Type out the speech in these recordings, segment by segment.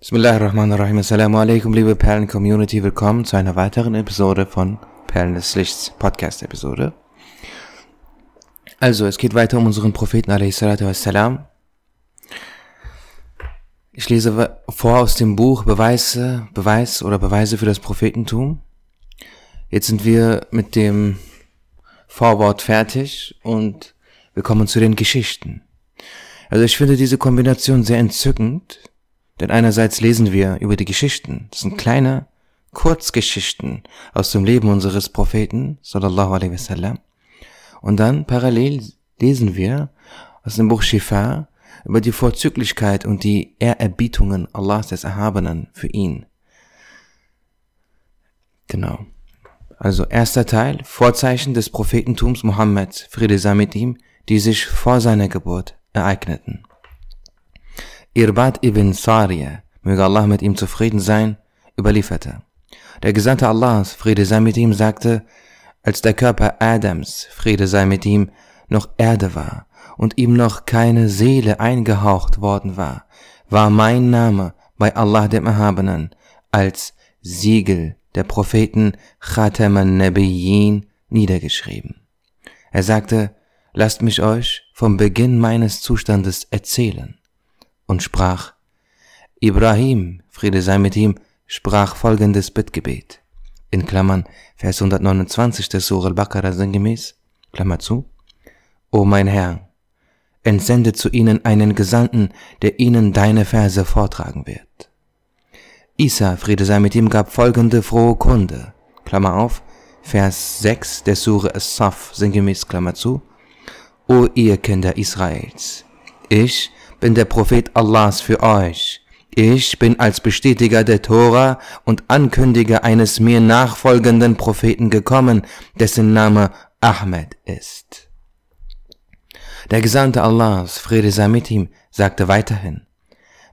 Bismillahirrahmanirrahim. Assalamu alaikum, liebe Perlen-Community. Willkommen zu einer weiteren Episode von Perlen des Lichts Podcast-Episode. Also, es geht weiter um unseren Propheten wassalam. Ich lese vor aus dem Buch Beweise, Beweis oder Beweise für das Prophetentum. Jetzt sind wir mit dem Vorwort fertig und wir kommen zu den Geschichten. Also ich finde diese Kombination sehr entzückend, denn einerseits lesen wir über die Geschichten. Das sind kleine Kurzgeschichten aus dem Leben unseres Propheten, sallallahu alaihi wasallam. Und dann parallel lesen wir aus dem Buch Shifa über die Vorzüglichkeit und die Ehrerbietungen Allahs des Erhabenen für ihn. Genau. Also erster Teil, Vorzeichen des Prophetentums Mohammed, Friede sei mit ihm, die sich vor seiner Geburt ereigneten. Irbad ibn Sariyah, möge Allah mit ihm zufrieden sein, überlieferte. Der Gesandte Allahs, Friede sei mit ihm, sagte, als der Körper Adams, Friede sei mit ihm, noch Erde war und ihm noch keine Seele eingehaucht worden war, war mein Name bei Allah dem Erhabenen als Siegel der Propheten Khataman Nabiyyin niedergeschrieben. Er sagte, lasst mich euch vom Beginn meines Zustandes erzählen und sprach, Ibrahim, Friede sei mit ihm, sprach folgendes Bittgebet. In Klammern, Vers 129 des Surah al-Baqarah sinngemäß, Klammer zu, O mein Herr, entsende zu ihnen einen Gesandten, der ihnen deine Verse vortragen wird. Isa, Friede sei mit ihm, gab folgende frohe Kunde, Klammer auf, Vers 6 der Surah As-Saf, sinngemäß, Klammer zu, O ihr Kinder Israels, ich bin der Prophet Allahs für euch. Ich bin als Bestätiger der Tora und Ankündiger eines mir nachfolgenden Propheten gekommen, dessen Name Ahmed ist. Der Gesandte Allahs, Friede sei mit ihm, sagte weiterhin,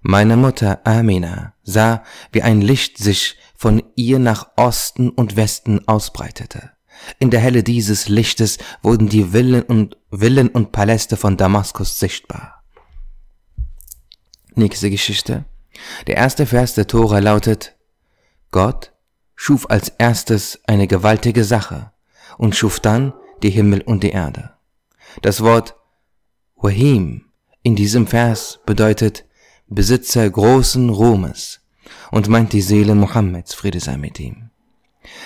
meine Mutter Amina sah, wie ein Licht sich von ihr nach Osten und Westen ausbreitete. In der Helle dieses Lichtes wurden die Villen und, Villen und Paläste von Damaskus sichtbar. Nächste Geschichte. Der erste Vers der Tora lautet, Gott schuf als erstes eine gewaltige Sache und schuf dann die Himmel und die Erde. Das Wort Wahim in diesem Vers bedeutet Besitzer großen Ruhmes und meint die Seele Mohammeds, Friede sei mit ihm.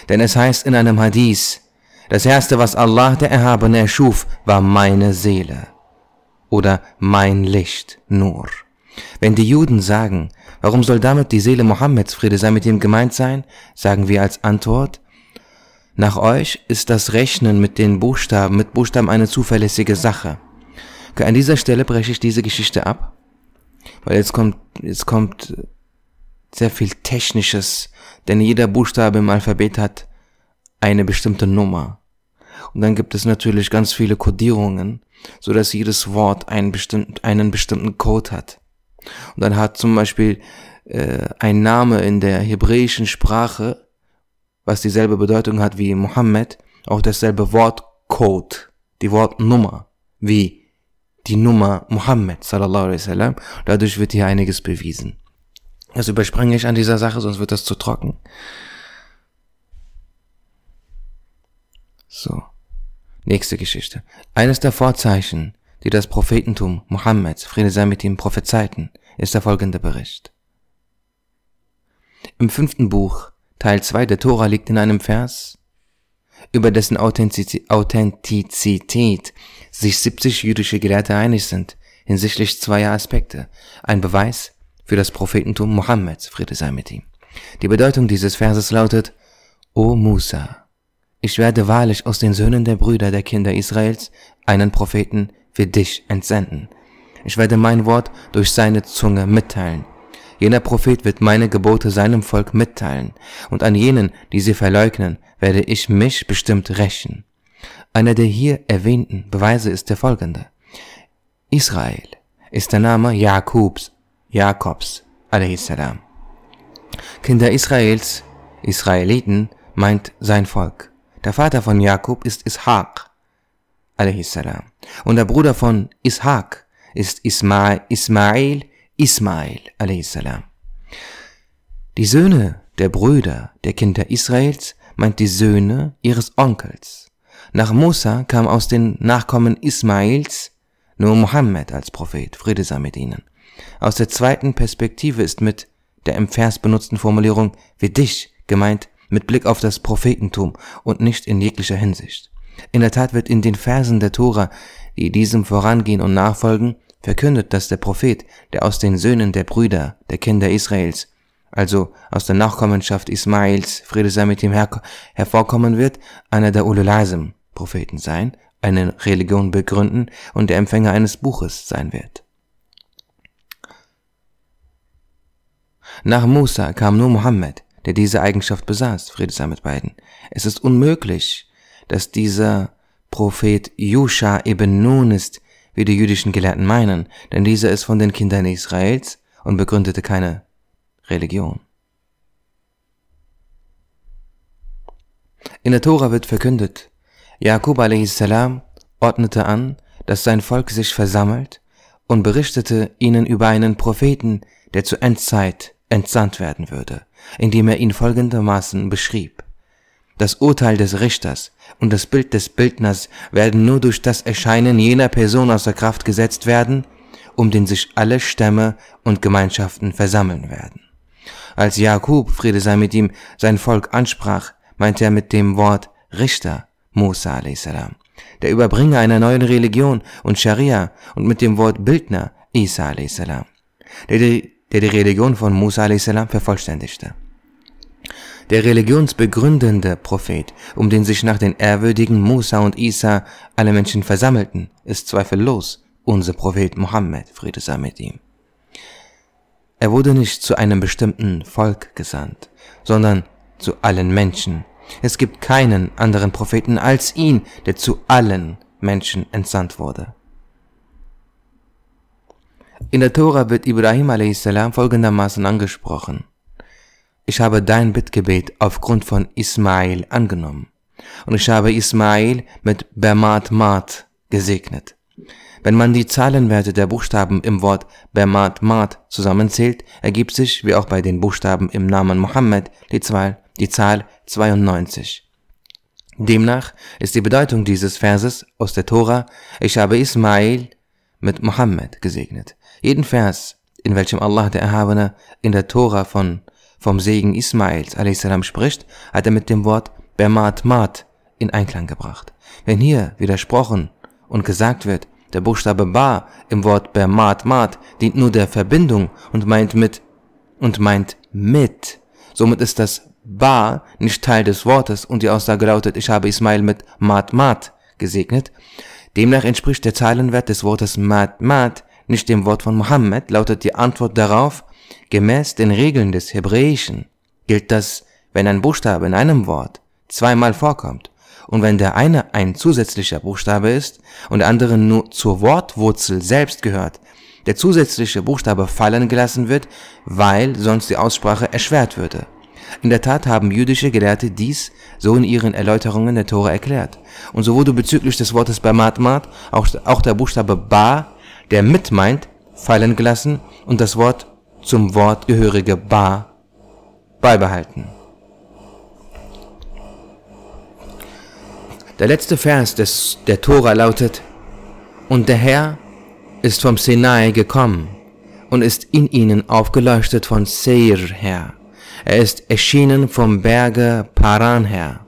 Denn es heißt in einem Hadith, das erste, was Allah der Erhabene erschuf, war meine Seele oder mein Licht, Nur. Wenn die Juden sagen, warum soll damit die Seele Mohammeds, Friede sei mit ihm gemeint sein, sagen wir als Antwort, nach euch ist das Rechnen mit den Buchstaben, mit Buchstaben eine zuverlässige Sache. An dieser Stelle breche ich diese Geschichte ab, weil jetzt kommt, jetzt kommt sehr viel Technisches, denn jeder Buchstabe im Alphabet hat eine bestimmte Nummer. Und dann gibt es natürlich ganz viele Codierungen, so dass jedes Wort einen bestimmten, einen bestimmten Code hat. Und dann hat zum Beispiel äh, ein Name in der hebräischen Sprache, was dieselbe Bedeutung hat wie Mohammed, auch dasselbe Wortcode, die Wortnummer, wie die Nummer Mohammed, sallallahu alaihi wasallam. Dadurch wird hier einiges bewiesen. Das überspringe ich an dieser Sache, sonst wird das zu trocken. So. Nächste Geschichte. Eines der Vorzeichen die das Prophetentum Mohammeds, Friede sei mit ihm, prophezeiten, ist der folgende Bericht. Im fünften Buch, Teil 2 der Tora liegt in einem Vers, über dessen Authentizität sich 70 jüdische Gelehrte einig sind, hinsichtlich zweier Aspekte. Ein Beweis für das Prophetentum Mohammeds, Friede sei mit ihm. Die Bedeutung dieses Verses lautet, O Musa, ich werde wahrlich aus den Söhnen der Brüder der Kinder Israels einen Propheten für dich entsenden. Ich werde mein Wort durch seine Zunge mitteilen. Jener Prophet wird meine Gebote seinem Volk mitteilen, und an jenen, die sie verleugnen, werde ich mich bestimmt rächen. Einer der hier erwähnten Beweise ist der folgende. Israel ist der Name Jakobs, Jakobs, a.s. Kinder Israels, Israeliten, meint sein Volk. Der Vater von Jakob ist Ishaq, salam. Und der Bruder von Ishaq ist Ismail, Ismail, Ismail salam. Die Söhne der Brüder der Kinder Israels meint die Söhne ihres Onkels. Nach Musa kam aus den Nachkommen Ismails nur Mohammed als Prophet, Friede sei mit ihnen. Aus der zweiten Perspektive ist mit der im Vers benutzten Formulierung wie dich gemeint mit Blick auf das Prophetentum und nicht in jeglicher Hinsicht. In der Tat wird in den Versen der Tora, die diesem vorangehen und nachfolgen, verkündet, dass der Prophet, der aus den Söhnen der Brüder, der Kinder Israels, also aus der Nachkommenschaft Ismails, Friede sei mit ihm, her hervorkommen wird, einer der Ulul Propheten sein, eine Religion begründen und der Empfänger eines Buches sein wird. Nach Musa kam nur Mohammed, der diese Eigenschaft besaß, Friede sei mit beiden. Es ist unmöglich, dass dieser Prophet Yusha ibn Nun ist, wie die jüdischen Gelehrten meinen, denn dieser ist von den Kindern Israels und begründete keine Religion. In der Tora wird verkündet, Jakub a.s. ordnete an, dass sein Volk sich versammelt und berichtete ihnen über einen Propheten, der zur Endzeit entsandt werden würde, indem er ihn folgendermaßen beschrieb. Das Urteil des Richters und das Bild des Bildners werden nur durch das Erscheinen jener Person außer Kraft gesetzt werden, um den sich alle Stämme und Gemeinschaften versammeln werden. Als Jakub, Friede sei mit ihm, sein Volk ansprach, meinte er mit dem Wort Richter Musa a.s., der Überbringer einer neuen Religion und Scharia und mit dem Wort Bildner Isa a.s., der die, der die Religion von Musa a.s. vervollständigte. Der religionsbegründende Prophet, um den sich nach den ehrwürdigen Musa und Isa alle Menschen versammelten, ist zweifellos unser Prophet Mohammed, Friede sei mit ihm. Er wurde nicht zu einem bestimmten Volk gesandt, sondern zu allen Menschen. Es gibt keinen anderen Propheten als ihn, der zu allen Menschen entsandt wurde. In der Tora wird Ibrahim a.s. folgendermaßen angesprochen. Ich habe dein Bittgebet aufgrund von Ismail angenommen. Und ich habe Ismail mit Bermat Mat gesegnet. Wenn man die Zahlenwerte der Buchstaben im Wort Bermat Mat zusammenzählt, ergibt sich, wie auch bei den Buchstaben im Namen Mohammed, die Zahl, die Zahl 92. Demnach ist die Bedeutung dieses Verses aus der Tora, ich habe Ismail mit Mohammed gesegnet. Jeden Vers, in welchem Allah der Erhabene in der Tora von vom Segen Ismails a.s. spricht, hat er mit dem Wort Bermat Mat in Einklang gebracht. Wenn hier widersprochen und gesagt wird, der Buchstabe Ba im Wort Bermat Mat dient nur der Verbindung und meint mit und meint mit. Somit ist das Ba nicht Teil des Wortes und die Aussage lautet, ich habe Ismail mit Mat Mat gesegnet. Demnach entspricht der Zahlenwert des Wortes Mat Mat nicht dem Wort von Mohammed, lautet die Antwort darauf, Gemäß den Regeln des Hebräischen gilt das, wenn ein Buchstabe in einem Wort zweimal vorkommt und wenn der eine ein zusätzlicher Buchstabe ist und der andere nur zur Wortwurzel selbst gehört, der zusätzliche Buchstabe fallen gelassen wird, weil sonst die Aussprache erschwert würde. In der Tat haben jüdische Gelehrte dies so in ihren Erläuterungen der Tore erklärt. Und so wurde bezüglich des Wortes Bamatmat auch, auch der Buchstabe Ba, der mit meint, fallen gelassen und das Wort zum Wort gehörige Ba beibehalten. Der letzte Vers des, der Tora lautet, Und der Herr ist vom Sinai gekommen und ist in ihnen aufgeleuchtet von Seir her. Er ist erschienen vom Berge Paran her.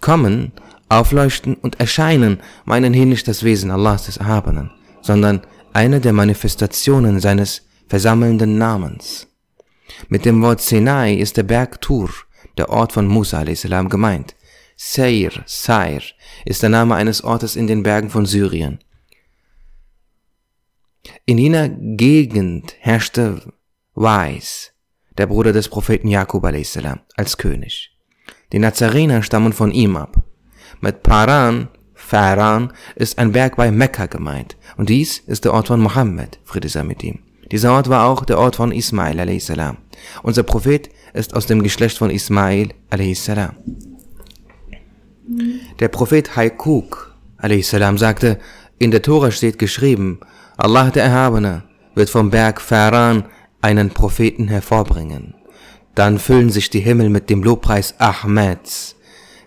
Kommen, aufleuchten und erscheinen meinen hier nicht das Wesen Allahs des Erhabenen, sondern eine der Manifestationen seines versammelnden Namens. Mit dem Wort Sinai ist der Berg Tur, der Ort von Musa a.s. gemeint. Seir, Sair, ist der Name eines Ortes in den Bergen von Syrien. In jener Gegend herrschte Wais, der Bruder des Propheten Jakub a.s. als König. Die Nazarener stammen von ihm ab. Mit Paran, Faran, ist ein Berg bei Mekka gemeint, und dies ist der Ort von Mohammed, Friede sei mit ihm. Dieser Ort war auch der Ort von Ismail a.s. Unser Prophet ist aus dem Geschlecht von Ismail a.s. Der Prophet Haikuk a.s. sagte, in der Tora steht geschrieben, Allah der Erhabene wird vom Berg Faran einen Propheten hervorbringen. Dann füllen sich die Himmel mit dem Lobpreis Ahmeds.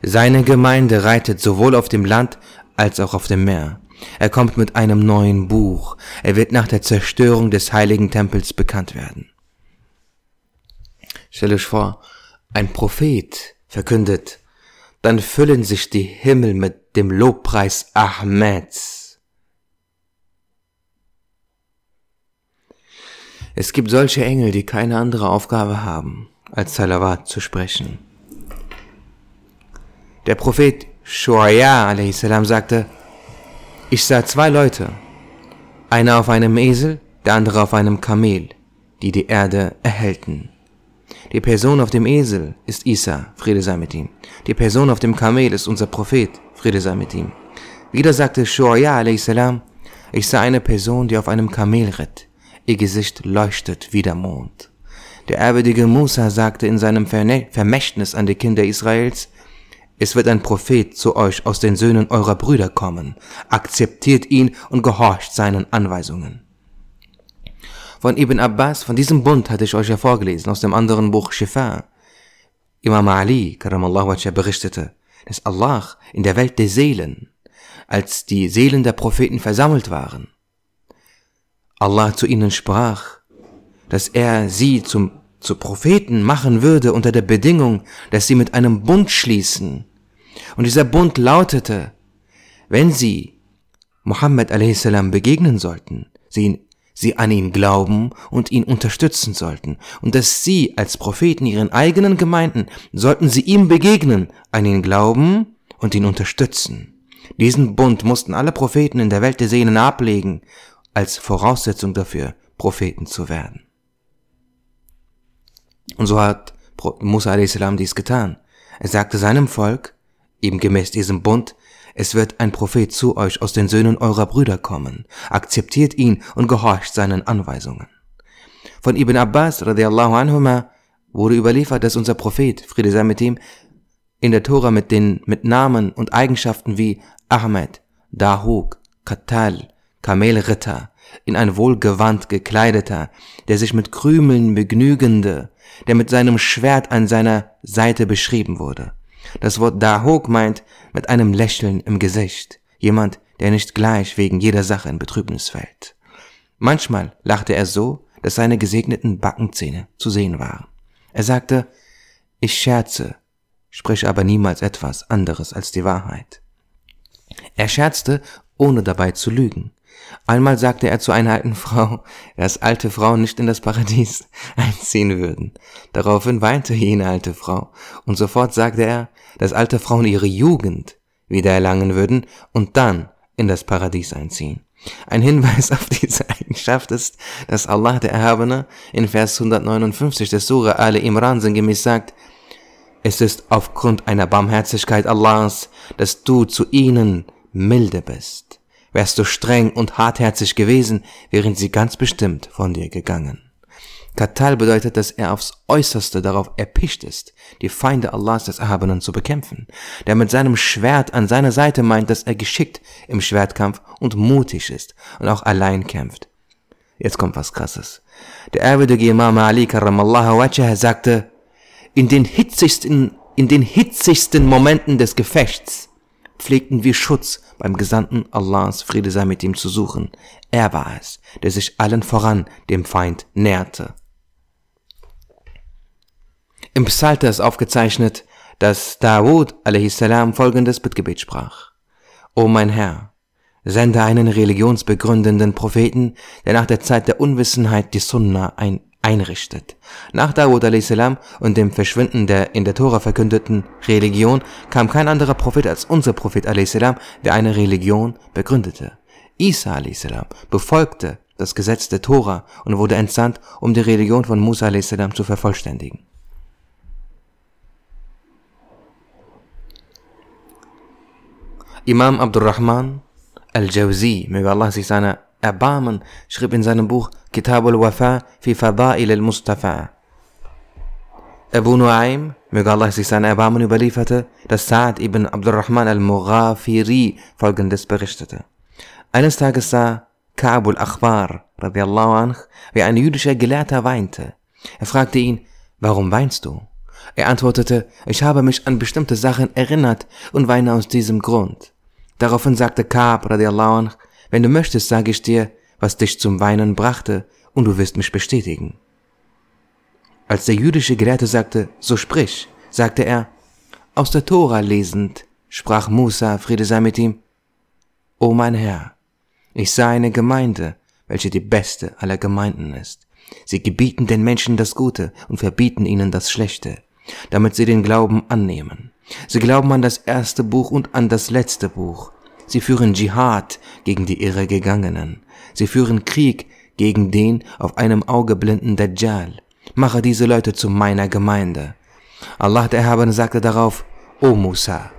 Seine Gemeinde reitet sowohl auf dem Land als auch auf dem Meer. Er kommt mit einem neuen Buch. Er wird nach der Zerstörung des heiligen Tempels bekannt werden. Stell euch vor, ein Prophet verkündet, dann füllen sich die Himmel mit dem Lobpreis Ahmeds. Es gibt solche Engel, die keine andere Aufgabe haben, als Salawat zu sprechen. Der Prophet Shuaya a.s. sagte, ich sah zwei Leute, einer auf einem Esel, der andere auf einem Kamel, die die Erde erhellten. Die Person auf dem Esel ist Isa, Friede sei mit ihm. Die Person auf dem Kamel ist unser Prophet, Friede sei mit ihm. Wieder sagte Shuaya a.s., ich sah eine Person, die auf einem Kamel ritt. Ihr Gesicht leuchtet wie der Mond. Der ehrwürdige Musa sagte in seinem Vermächtnis an die Kinder Israels, es wird ein Prophet zu euch aus den Söhnen eurer Brüder kommen. Akzeptiert ihn und gehorcht seinen Anweisungen. Von Ibn Abbas, von diesem Bund hatte ich euch ja vorgelesen, aus dem anderen Buch Shifa. Imam Ali, karamallahu wajha, berichtete, dass Allah in der Welt der Seelen, als die Seelen der Propheten versammelt waren, Allah zu ihnen sprach, dass er sie zum, zu Propheten machen würde unter der Bedingung, dass sie mit einem Bund schließen, und dieser Bund lautete, wenn sie Muhammad a.s. begegnen sollten, sie, sie an ihn glauben und ihn unterstützen sollten, und dass sie als Propheten ihren eigenen Gemeinden sollten sie ihm begegnen, an ihn glauben und ihn unterstützen. Diesen Bund mussten alle Propheten in der Welt der Seelen ablegen, als Voraussetzung dafür, Propheten zu werden. Und so hat Musa a.s. dies getan. Er sagte seinem Volk, Eben gemäß diesem Bund, es wird ein Prophet zu euch aus den Söhnen eurer Brüder kommen. Akzeptiert ihn und gehorcht seinen Anweisungen. Von Ibn Abbas radiallahu anhuma wurde überliefert, dass unser Prophet, Friede sei mit ihm, in der Tora mit den, mit Namen und Eigenschaften wie Ahmed, Dahuk, Katal, Kamelritter, in ein wohlgewandt gekleideter, der sich mit Krümeln begnügende, der mit seinem Schwert an seiner Seite beschrieben wurde. Das Wort Dahok meint mit einem Lächeln im Gesicht, jemand, der nicht gleich wegen jeder Sache in Betrübnis fällt. Manchmal lachte er so, dass seine gesegneten Backenzähne zu sehen waren. Er sagte, ich scherze, sprich aber niemals etwas anderes als die Wahrheit. Er scherzte, ohne dabei zu lügen. Einmal sagte er zu einer alten Frau, dass alte Frauen nicht in das Paradies einziehen würden. Daraufhin weinte jene alte Frau, und sofort sagte er, dass alte Frauen ihre Jugend wieder erlangen würden und dann in das Paradies einziehen. Ein Hinweis auf diese Eigenschaft ist, dass Allah der Erhabene in Vers 159 des Surah Ali Imran sinngemäß sagt, es ist aufgrund einer Barmherzigkeit Allahs, dass du zu ihnen milde bist. Wärst du streng und hartherzig gewesen, wären sie ganz bestimmt von dir gegangen. Katal bedeutet, dass er aufs Äußerste darauf erpicht ist, die Feinde Allahs des Erhabenen zu bekämpfen, der mit seinem Schwert an seiner Seite meint, dass er geschickt im Schwertkampf und mutig ist und auch allein kämpft. Jetzt kommt was krasses. Der ehrwürdige Imam Ali karramallahu wajhah sagte, in den hitzigsten, in den hitzigsten Momenten des Gefechts pflegten wir Schutz beim Gesandten Allahs Friede sei mit ihm zu suchen. Er war es, der sich allen voran dem Feind näherte. Im Psalter ist aufgezeichnet, dass Dawud a.s. folgendes Bittgebet sprach. O mein Herr, sende einen religionsbegründenden Propheten, der nach der Zeit der Unwissenheit die Sunna ein einrichtet. Nach Dawud a.s. und dem Verschwinden der in der Tora verkündeten Religion kam kein anderer Prophet als unser Prophet a.s., der eine Religion begründete. Isa a.s. befolgte das Gesetz der Tora und wurde entsandt, um die Religion von Musa a.s. zu vervollständigen. Imam Abdurrahman al-Jawzi, möge Allah sich seiner erbarmen, schrieb in seinem Buch Kitab al-Wafa fi Fada'il al-Mustafa. Abu Nuaym, möge Allah sich sein Erbarmen überlieferte, dass Sa'ad ibn Abdurrahman al-Mughafiri folgendes berichtete. Eines Tages sah Kabul Achbar, radiallahu anh, wie ein jüdischer Gelehrter weinte. Er fragte ihn, warum weinst du? Er antwortete, ich habe mich an bestimmte Sachen erinnert und weine aus diesem Grund. Daraufhin sagte Kaab, radiallahu anh, wenn du möchtest, sage ich dir, was dich zum Weinen brachte, und du wirst mich bestätigen. Als der jüdische Gelehrte sagte, so sprich, sagte er, aus der Tora lesend, sprach Musa, Friede sei mit ihm, O mein Herr, ich sah eine Gemeinde, welche die beste aller Gemeinden ist. Sie gebieten den Menschen das Gute und verbieten ihnen das Schlechte, damit sie den Glauben annehmen. Sie glauben an das erste Buch und an das letzte Buch. Sie führen Dschihad gegen die Irregegangenen. Sie führen Krieg gegen den auf einem Auge blinden Dajjal. Mache diese Leute zu meiner Gemeinde. Allah der Erhabene sagte darauf, O Musa,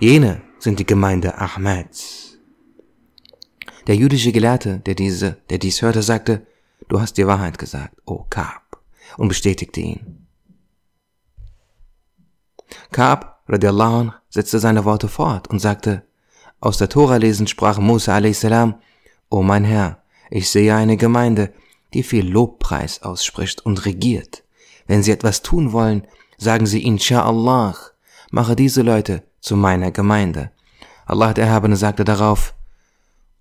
jene sind die Gemeinde Ahmeds. Der jüdische Gelehrte, der diese, der dies hörte, sagte, du hast die Wahrheit gesagt, O Kaab, und bestätigte ihn. Kaab, radiallahu anh, setzte seine Worte fort und sagte, aus der Tora lesen sprach Musa a.s., O mein Herr, ich sehe eine Gemeinde, die viel Lobpreis ausspricht und regiert. Wenn sie etwas tun wollen, sagen sie Insha'Allah, mache diese Leute zu meiner Gemeinde. Allah der Erhabene sagte darauf,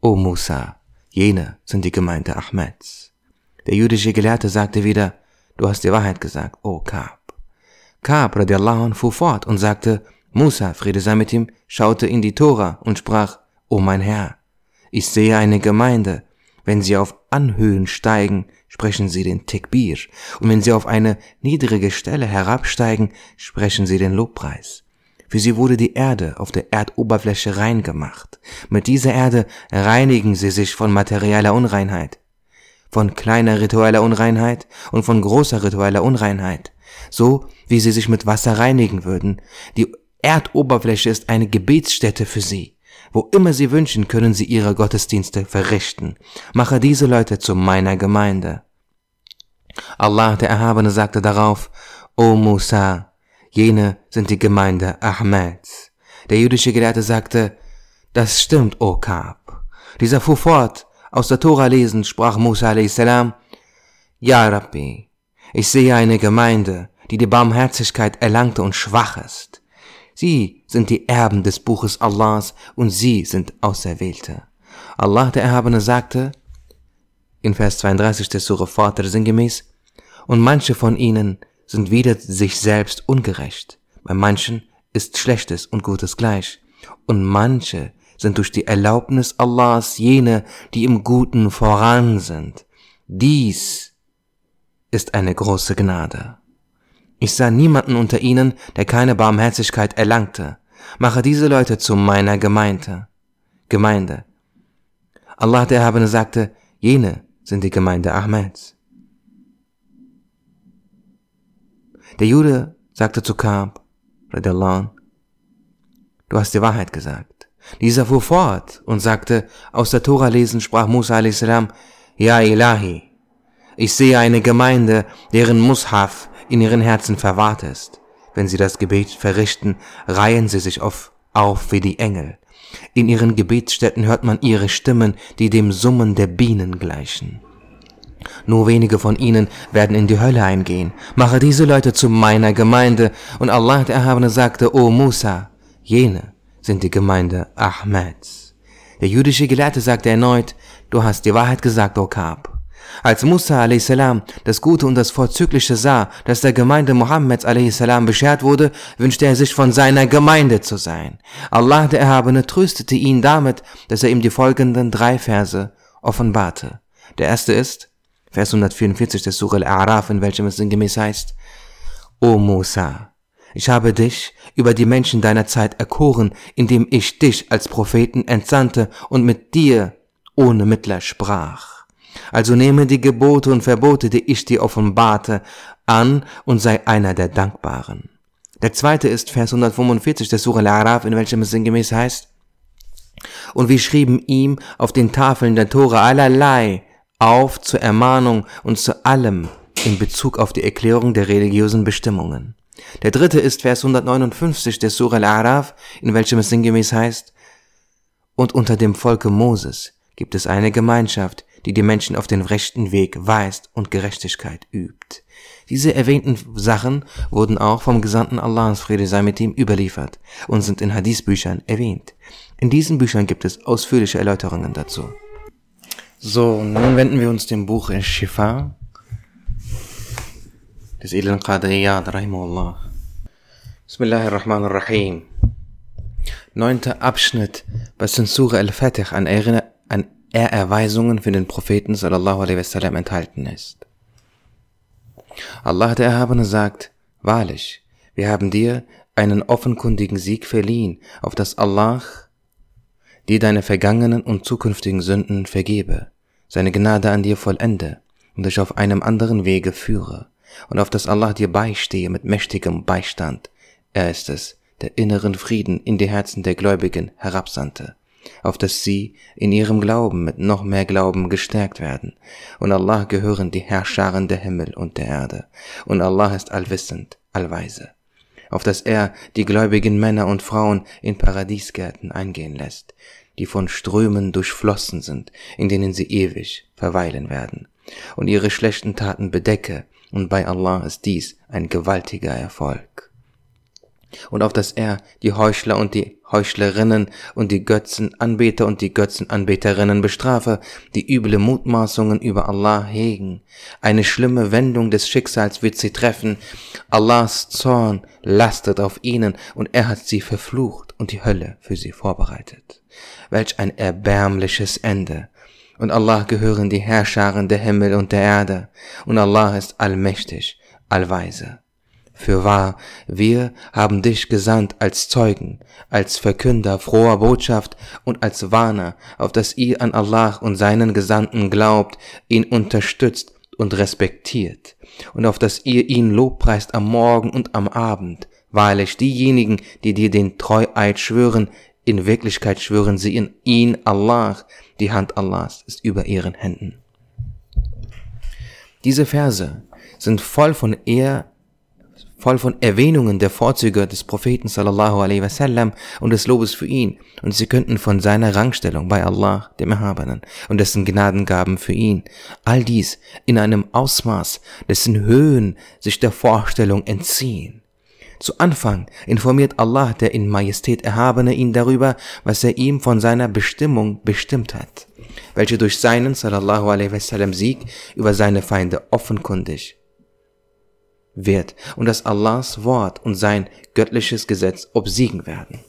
O Musa, jene sind die Gemeinde Ahmeds. Der jüdische Gelehrte sagte wieder, du hast die Wahrheit gesagt, O Kaab. Kaab radiallahu anh fuhr fort und sagte, Musa, Friede sei mit ihm, schaute in die Tora und sprach, O mein Herr, ich sehe eine Gemeinde, wenn sie auf Anhöhen steigen, sprechen sie den Tekbir, und wenn sie auf eine niedrige Stelle herabsteigen, sprechen sie den Lobpreis. Für sie wurde die Erde auf der Erdoberfläche rein gemacht. Mit dieser Erde reinigen sie sich von materieller Unreinheit, von kleiner ritueller Unreinheit und von großer ritueller Unreinheit, so wie sie sich mit Wasser reinigen würden. Die Erdoberfläche ist eine Gebetsstätte für sie. Wo immer sie wünschen, können sie ihre Gottesdienste verrichten. Mache diese Leute zu meiner Gemeinde. Allah der Erhabene sagte darauf, O Musa, jene sind die Gemeinde Ahmeds. Der jüdische Gelehrte sagte, das stimmt, O Kaab. Dieser fuhr fort, aus der Tora lesend sprach Musa a.s. Ja, Rabbi, ich sehe eine Gemeinde, die die Barmherzigkeit erlangte und schwach ist. Sie sind die Erben des Buches Allahs und sie sind Auserwählte. Allah der Erhabene sagte, in Vers 32 des Surah Vater sinngemäß, und manche von ihnen sind wieder sich selbst ungerecht. Bei manchen ist Schlechtes und Gutes gleich. Und manche sind durch die Erlaubnis Allahs jene, die im Guten voran sind. Dies ist eine große Gnade. Ich sah niemanden unter ihnen, der keine Barmherzigkeit erlangte. Mache diese Leute zu meiner Gemeinde. Gemeinde. Allah der Erhabene sagte, jene sind die Gemeinde Ahmeds. Der Jude sagte zu Kaab, du hast die Wahrheit gesagt. Dieser fuhr fort und sagte, aus der Tora lesen sprach Musa a.s., Ja Ilahi, ich sehe eine Gemeinde, deren Mushaf in ihren Herzen verwahrt ist. Wenn sie das Gebet verrichten, reihen sie sich auf, auf wie die Engel. In ihren Gebetsstätten hört man ihre Stimmen, die dem Summen der Bienen gleichen. Nur wenige von ihnen werden in die Hölle eingehen. Mache diese Leute zu meiner Gemeinde. Und Allah der Erhabene sagte, O Musa, jene sind die Gemeinde Ahmeds. Der jüdische Gelehrte sagte erneut, du hast die Wahrheit gesagt, O Kab. Als Musa a.s. das Gute und das Vorzügliche sah, das der Gemeinde Mohammeds a.s. beschert wurde, wünschte er sich von seiner Gemeinde zu sein. Allah der Erhabene tröstete ihn damit, dass er ihm die folgenden drei Verse offenbarte. Der erste ist, Vers 144 des Surah Al-A'raf, in welchem es sinngemäß heißt, O Musa, ich habe dich über die Menschen deiner Zeit erkoren, indem ich dich als Propheten entsandte und mit dir ohne Mittler sprach. Also nehme die Gebote und Verbote, die ich dir offenbarte, an und sei einer der Dankbaren. Der zweite ist Vers 145 des Surah Al-Araf, in welchem es sinngemäß heißt, und wir schrieben ihm auf den Tafeln der Tore allerlei auf zur Ermahnung und zu allem in Bezug auf die Erklärung der religiösen Bestimmungen. Der dritte ist Vers 159 des Surah Al-Araf, in welchem es sinngemäß heißt, und unter dem Volke Moses gibt es eine Gemeinschaft, die die Menschen auf den rechten Weg weist und Gerechtigkeit übt. Diese erwähnten Sachen wurden auch vom Gesandten Allahs Friede sei mit ihm überliefert und sind in Hadithbüchern erwähnt. In diesen Büchern gibt es ausführliche Erläuterungen dazu. So, nun wenden wir uns dem Buch Shifa des edlen Qadriyad, rahimahullah. Bismillahirrahmanirrahim. Neunter Abschnitt, was in Surah Al-Fatih an, an Ehrerweisungen für den Propheten sallallahu alaihi wasallam enthalten ist. Allah der Erhabene sagt, Wahrlich, wir haben dir einen offenkundigen Sieg verliehen, auf das Allah dir deine vergangenen und zukünftigen Sünden vergebe, seine Gnade an dir vollende und dich auf einem anderen Wege führe, und auf das Allah dir beistehe mit mächtigem Beistand. Er ist es, der inneren Frieden in die Herzen der Gläubigen herabsandte, auf dass sie in ihrem Glauben mit noch mehr Glauben gestärkt werden. Und Allah gehören die Herrscharen der Himmel und der Erde. Und Allah ist allwissend, allweise. Auf dass er die gläubigen Männer und Frauen in Paradiesgärten eingehen lässt, die von Strömen durchflossen sind, in denen sie ewig verweilen werden. Und ihre schlechten Taten bedecke, und bei Allah ist dies ein gewaltiger Erfolg und auf dass er die Heuchler und die Heuchlerinnen und die Götzenanbeter und die Götzenanbeterinnen bestrafe, die üble Mutmaßungen über Allah hegen. Eine schlimme Wendung des Schicksals wird sie treffen. Allahs Zorn lastet auf ihnen und er hat sie verflucht und die Hölle für sie vorbereitet. Welch ein erbärmliches Ende. Und Allah gehören die Herrscharen der Himmel und der Erde, und Allah ist allmächtig, allweise. Fürwahr, wir haben dich gesandt als Zeugen, als Verkünder froher Botschaft und als Warner, auf dass ihr an Allah und seinen Gesandten glaubt, ihn unterstützt und respektiert, und auf dass ihr ihn lobpreist am Morgen und am Abend. Wahrlich diejenigen, die dir den Treueid schwören, in Wirklichkeit schwören sie in ihn, Allah, die Hand Allahs ist über ihren Händen. Diese Verse sind voll von Ehr voll von Erwähnungen der Vorzüge des Propheten sallallahu alaihi wasallam und des Lobes für ihn, und sie könnten von seiner Rangstellung bei Allah, dem Erhabenen, und dessen Gnadengaben für ihn, all dies in einem Ausmaß, dessen Höhen sich der Vorstellung entziehen. Zu Anfang informiert Allah, der in Majestät Erhabene, ihn darüber, was er ihm von seiner Bestimmung bestimmt hat, welche durch seinen sallallahu alaihi wasallam Sieg über seine Feinde offenkundig wird und dass Allahs Wort und sein göttliches Gesetz obsiegen werden.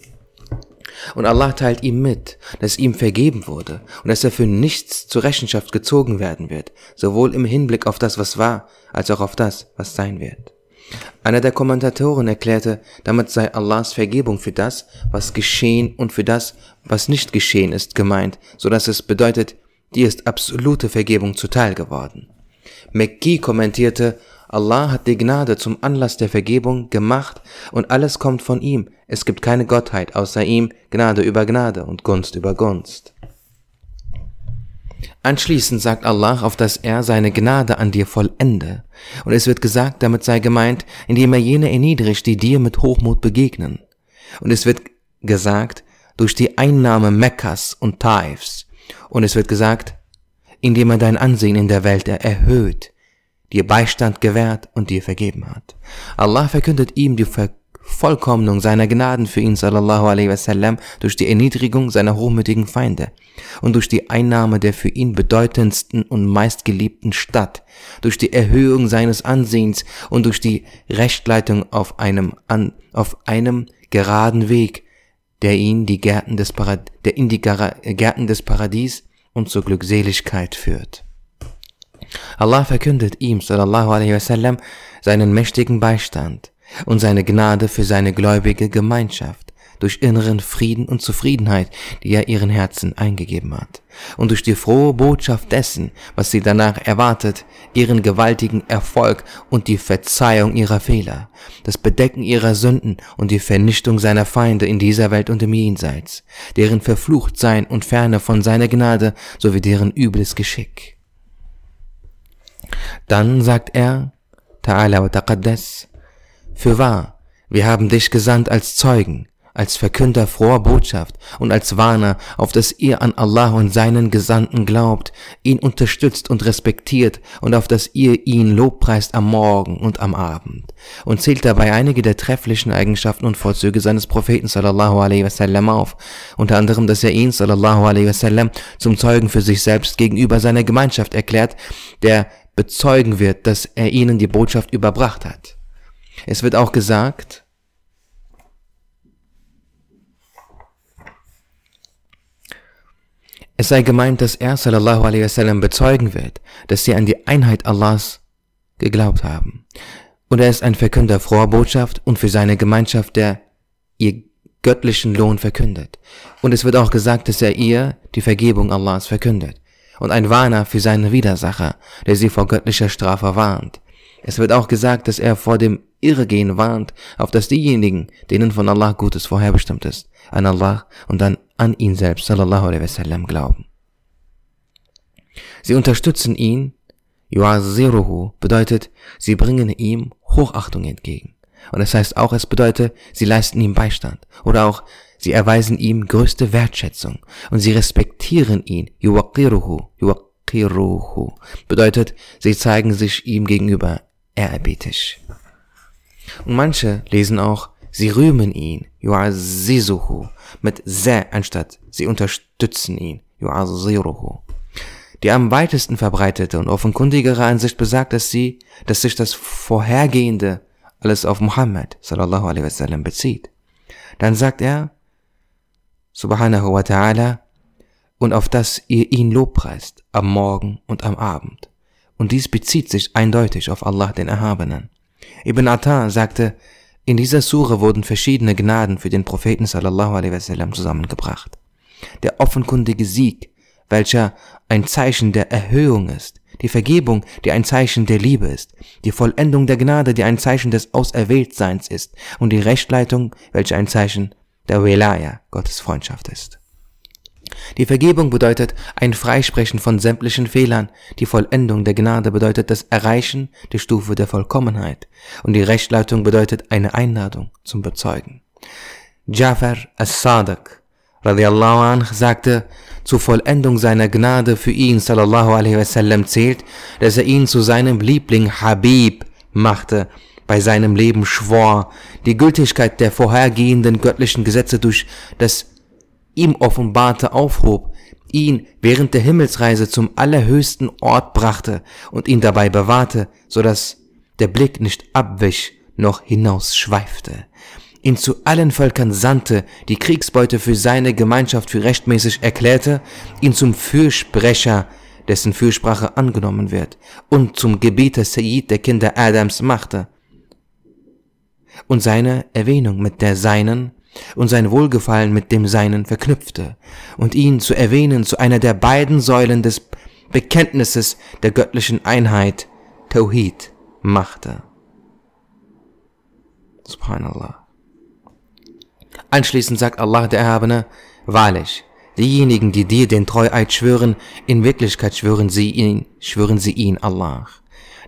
Und Allah teilt ihm mit, dass ihm vergeben wurde und dass er für nichts zur Rechenschaft gezogen werden wird, sowohl im Hinblick auf das, was war, als auch auf das, was sein wird. Einer der Kommentatoren erklärte, damit sei Allahs Vergebung für das, was geschehen und für das, was nicht geschehen ist, gemeint, so dass es bedeutet, dir ist absolute Vergebung zuteil geworden. McGee kommentierte, Allah hat die Gnade zum Anlass der Vergebung gemacht und alles kommt von ihm. Es gibt keine Gottheit außer ihm, Gnade über Gnade und Gunst über Gunst. Anschließend sagt Allah, auf dass er seine Gnade an dir vollende. Und es wird gesagt, damit sei gemeint, indem er jene erniedrigt, die dir mit Hochmut begegnen. Und es wird gesagt, durch die Einnahme Mekkas und Taifs. Und es wird gesagt, indem er dein Ansehen in der Welt erhöht dir Beistand gewährt und dir vergeben hat. Allah verkündet ihm die Vervollkommnung seiner Gnaden für ihn sallallahu alaihi wasallam durch die Erniedrigung seiner hochmütigen Feinde und durch die Einnahme der für ihn bedeutendsten und meistgeliebten Stadt, durch die Erhöhung seines Ansehens und durch die Rechtleitung auf einem, an, auf einem geraden Weg, der ihn die Gärten des Parad der in die Gärten des Paradies und zur Glückseligkeit führt. Allah verkündet ihm, sallallahu alaihi wasallam, seinen mächtigen Beistand und seine Gnade für seine gläubige Gemeinschaft durch inneren Frieden und Zufriedenheit, die er ihren Herzen eingegeben hat, und durch die frohe Botschaft dessen, was sie danach erwartet, ihren gewaltigen Erfolg und die Verzeihung ihrer Fehler, das Bedecken ihrer Sünden und die Vernichtung seiner Feinde in dieser Welt und im Jenseits, deren Verfluchtsein und Ferne von seiner Gnade sowie deren übles Geschick. Dann sagt er, Ta'ala wa taqaddas, für wahr, wir haben dich gesandt als Zeugen, als Verkünder froher Botschaft und als Warner, auf dass ihr an Allah und seinen Gesandten glaubt, ihn unterstützt und respektiert und auf dass ihr ihn lobpreist am Morgen und am Abend. Und zählt dabei einige der trefflichen Eigenschaften und Vorzüge seines Propheten sallallahu alaihi wasallam auf, unter anderem, dass er ihn sallallahu alaihi wasallam zum Zeugen für sich selbst gegenüber seiner Gemeinschaft erklärt, der bezeugen wird, dass er ihnen die Botschaft überbracht hat. Es wird auch gesagt, Es sei gemeint, dass er sallallahu alaihi wasallam bezeugen wird, dass sie an die Einheit Allahs geglaubt haben. Und er ist ein Verkünder froher Botschaft und für seine Gemeinschaft, der ihr göttlichen Lohn verkündet. Und es wird auch gesagt, dass er ihr die Vergebung Allahs verkündet. Und ein Warner für seine Widersacher, der sie vor göttlicher Strafe warnt. Es wird auch gesagt, dass er vor dem Irrgehen warnt, auf dass diejenigen, denen von Allah Gutes vorherbestimmt ist, an Allah und dann an ihn selbst, sallallahu alaihi wasallam, glauben. Sie unterstützen ihn, yu'azziruhu bedeutet, sie bringen ihm Hochachtung entgegen. Und das heißt auch, es bedeutet, sie leisten ihm Beistand. Oder auch, sie erweisen ihm größte Wertschätzung. Und sie respektieren ihn, yuwaqiruhu, yuwaqiruhu bedeutet, sie zeigen sich ihm gegenüber ehrerbietig. Und manche lesen auch, sie rühmen ihn, yu'azzizuhu, mit se anstatt sie unterstützen ihn, yu'azziruhu. Die am weitesten verbreitete und offenkundigere Ansicht besagt, dass sie, dass sich das vorhergehende alles auf Muhammad sallallahu alaihi wasallam bezieht. Dann sagt er, subhanahu wa ta'ala, und auf das ihr ihn lobpreist am Morgen und am Abend. Und dies bezieht sich eindeutig auf Allah den Erhabenen. Ibn Atta sagte, in dieser Sure wurden verschiedene Gnaden für den Propheten sallallahu alaihi wasallam zusammengebracht. Der offenkundige Sieg, welcher ein Zeichen der Erhöhung ist, die Vergebung, die ein Zeichen der Liebe ist, die Vollendung der Gnade, die ein Zeichen des Auserwähltseins ist, und die Rechtleitung, welche ein Zeichen der Welaya, Gottes Freundschaft ist. Die Vergebung bedeutet ein Freisprechen von sämtlichen Fehlern, die Vollendung der Gnade bedeutet das Erreichen der Stufe der Vollkommenheit, und die Rechtleitung bedeutet eine Einladung zum Bezeugen. Jafar as-Sadiq radiallahu anh sagte, zur Vollendung seiner Gnade für ihn sallallahu alaihi wasallam zählt, dass er ihn zu seinem Liebling Habib machte, bei seinem Leben schwor, die Gültigkeit der vorhergehenden göttlichen Gesetze durch das ihm offenbarte aufhob, ihn während der Himmelsreise zum allerhöchsten Ort brachte und ihn dabei bewahrte, so dass der Blick nicht abwich noch hinausschweifte. Ihn zu allen Völkern sandte, die Kriegsbeute für seine Gemeinschaft für rechtmäßig erklärte, ihn zum Fürsprecher, dessen Fürsprache angenommen wird, und zum Gebieter Sayyid der Kinder Adams machte, und seine Erwähnung mit der seinen und sein Wohlgefallen mit dem seinen verknüpfte, und ihn zu erwähnen zu einer der beiden Säulen des Bekenntnisses der göttlichen Einheit, Tawhid, machte. Subhanallah. Anschließend sagt Allah der Erhabene, wahrlich, diejenigen, die dir den Treueid schwören, in Wirklichkeit schwören sie ihn, schwören sie ihn Allah.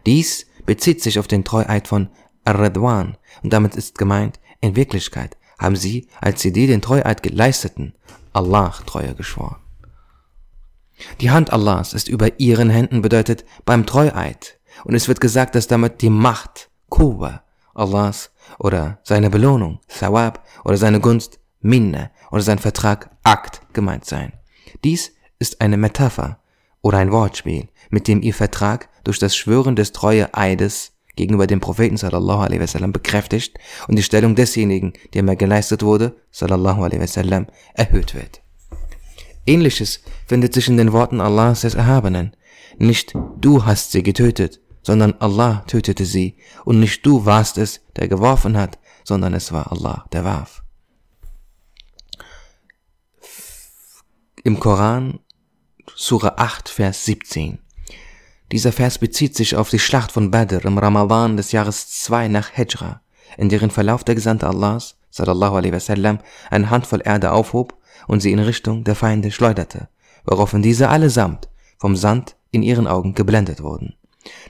Dies bezieht sich auf den Treueid von Ar-Radwan und damit ist gemeint, in Wirklichkeit haben sie, als sie dir den Treueid geleisteten, Allah Treue geschworen. Die Hand Allahs ist über ihren Händen bedeutet beim Treueid und es wird gesagt, dass damit die Macht, Kuwa, Allahs oder seine Belohnung, Thawab, oder seine Gunst, Minne, oder sein Vertrag, Akt gemeint sein. Dies ist eine Metapher oder ein Wortspiel, mit dem ihr Vertrag durch das Schwören des treue Eides gegenüber dem Propheten sallallahu alaihi wasallam bekräftigt und die Stellung desjenigen, der mir geleistet wurde, sallallahu alaihi wasallam, erhöht wird. Ähnliches findet sich in den Worten Allahs des Erhabenen. Nicht du hast sie getötet, sondern Allah tötete sie, und nicht du warst es, der geworfen hat, sondern es war Allah, der warf. Im Koran, Surah 8, Vers 17. Dieser Vers bezieht sich auf die Schlacht von Badr im Ramadan des Jahres 2 nach Hijra, in deren Verlauf der Gesandte Allahs, sallallahu alaihi wasallam, eine Handvoll Erde aufhob und sie in Richtung der Feinde schleuderte, woraufhin diese allesamt vom Sand in ihren Augen geblendet wurden.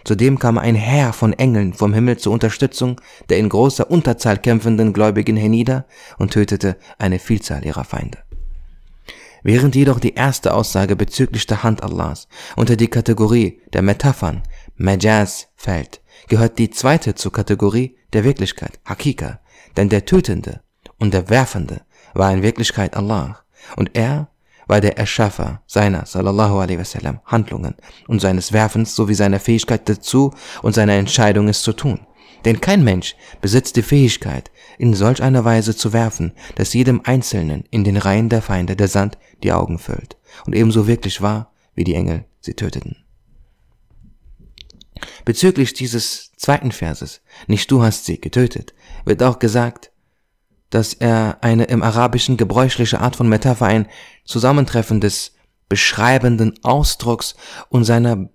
Zudem kam ein Heer von Engeln vom Himmel zur Unterstützung der in großer Unterzahl kämpfenden Gläubigen hernieder und tötete eine Vielzahl ihrer Feinde. Während jedoch die erste Aussage bezüglich der Hand Allahs unter die Kategorie der Metaphern, Majaz, fällt, gehört die zweite zur Kategorie der Wirklichkeit, Hakika, denn der Tötende und der Werfende war in Wirklichkeit Allah und er war der Erschaffer seiner, sallallahu alaihi wasallam, Handlungen und seines Werfens sowie seiner Fähigkeit dazu und seiner Entscheidung es zu tun. Denn kein Mensch besitzt die Fähigkeit, in solch einer Weise zu werfen, dass jedem Einzelnen in den Reihen der Feinde der Sand die Augen füllt und ebenso wirklich war, wie die Engel sie töteten. Bezüglich dieses zweiten Verses, nicht du hast sie getötet, wird auch gesagt, dass er eine im Arabischen gebräuchliche Art von Metapher ein Zusammentreffen des beschreibenden Ausdrucks und seiner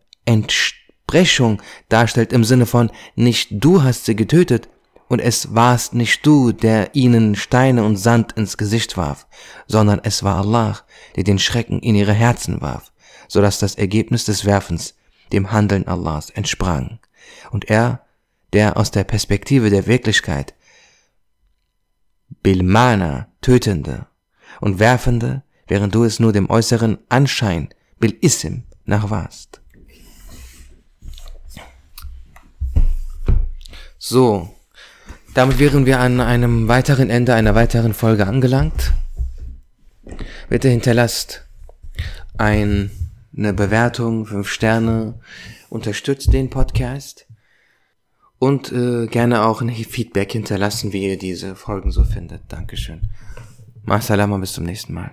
Entsprechung darstellt im Sinne von nicht du hast sie getötet und es warst nicht du, der ihnen Steine und Sand ins Gesicht warf, sondern es war Allah, der den Schrecken in ihre Herzen warf, so dass das Ergebnis des Werfens dem Handeln Allahs entsprang. Und er, der aus der Perspektive der Wirklichkeit Bilmana, Tötende und Werfende, während du es nur dem äußeren Anschein Bil Ism nachwarst. So, damit wären wir an einem weiteren Ende einer weiteren Folge angelangt. Bitte hinterlasst ein, eine Bewertung, fünf Sterne, unterstützt den Podcast und äh, gerne auch ein Feedback hinterlassen, wie ihr diese Folgen so findet. Dankeschön. Masalama, bis zum nächsten Mal.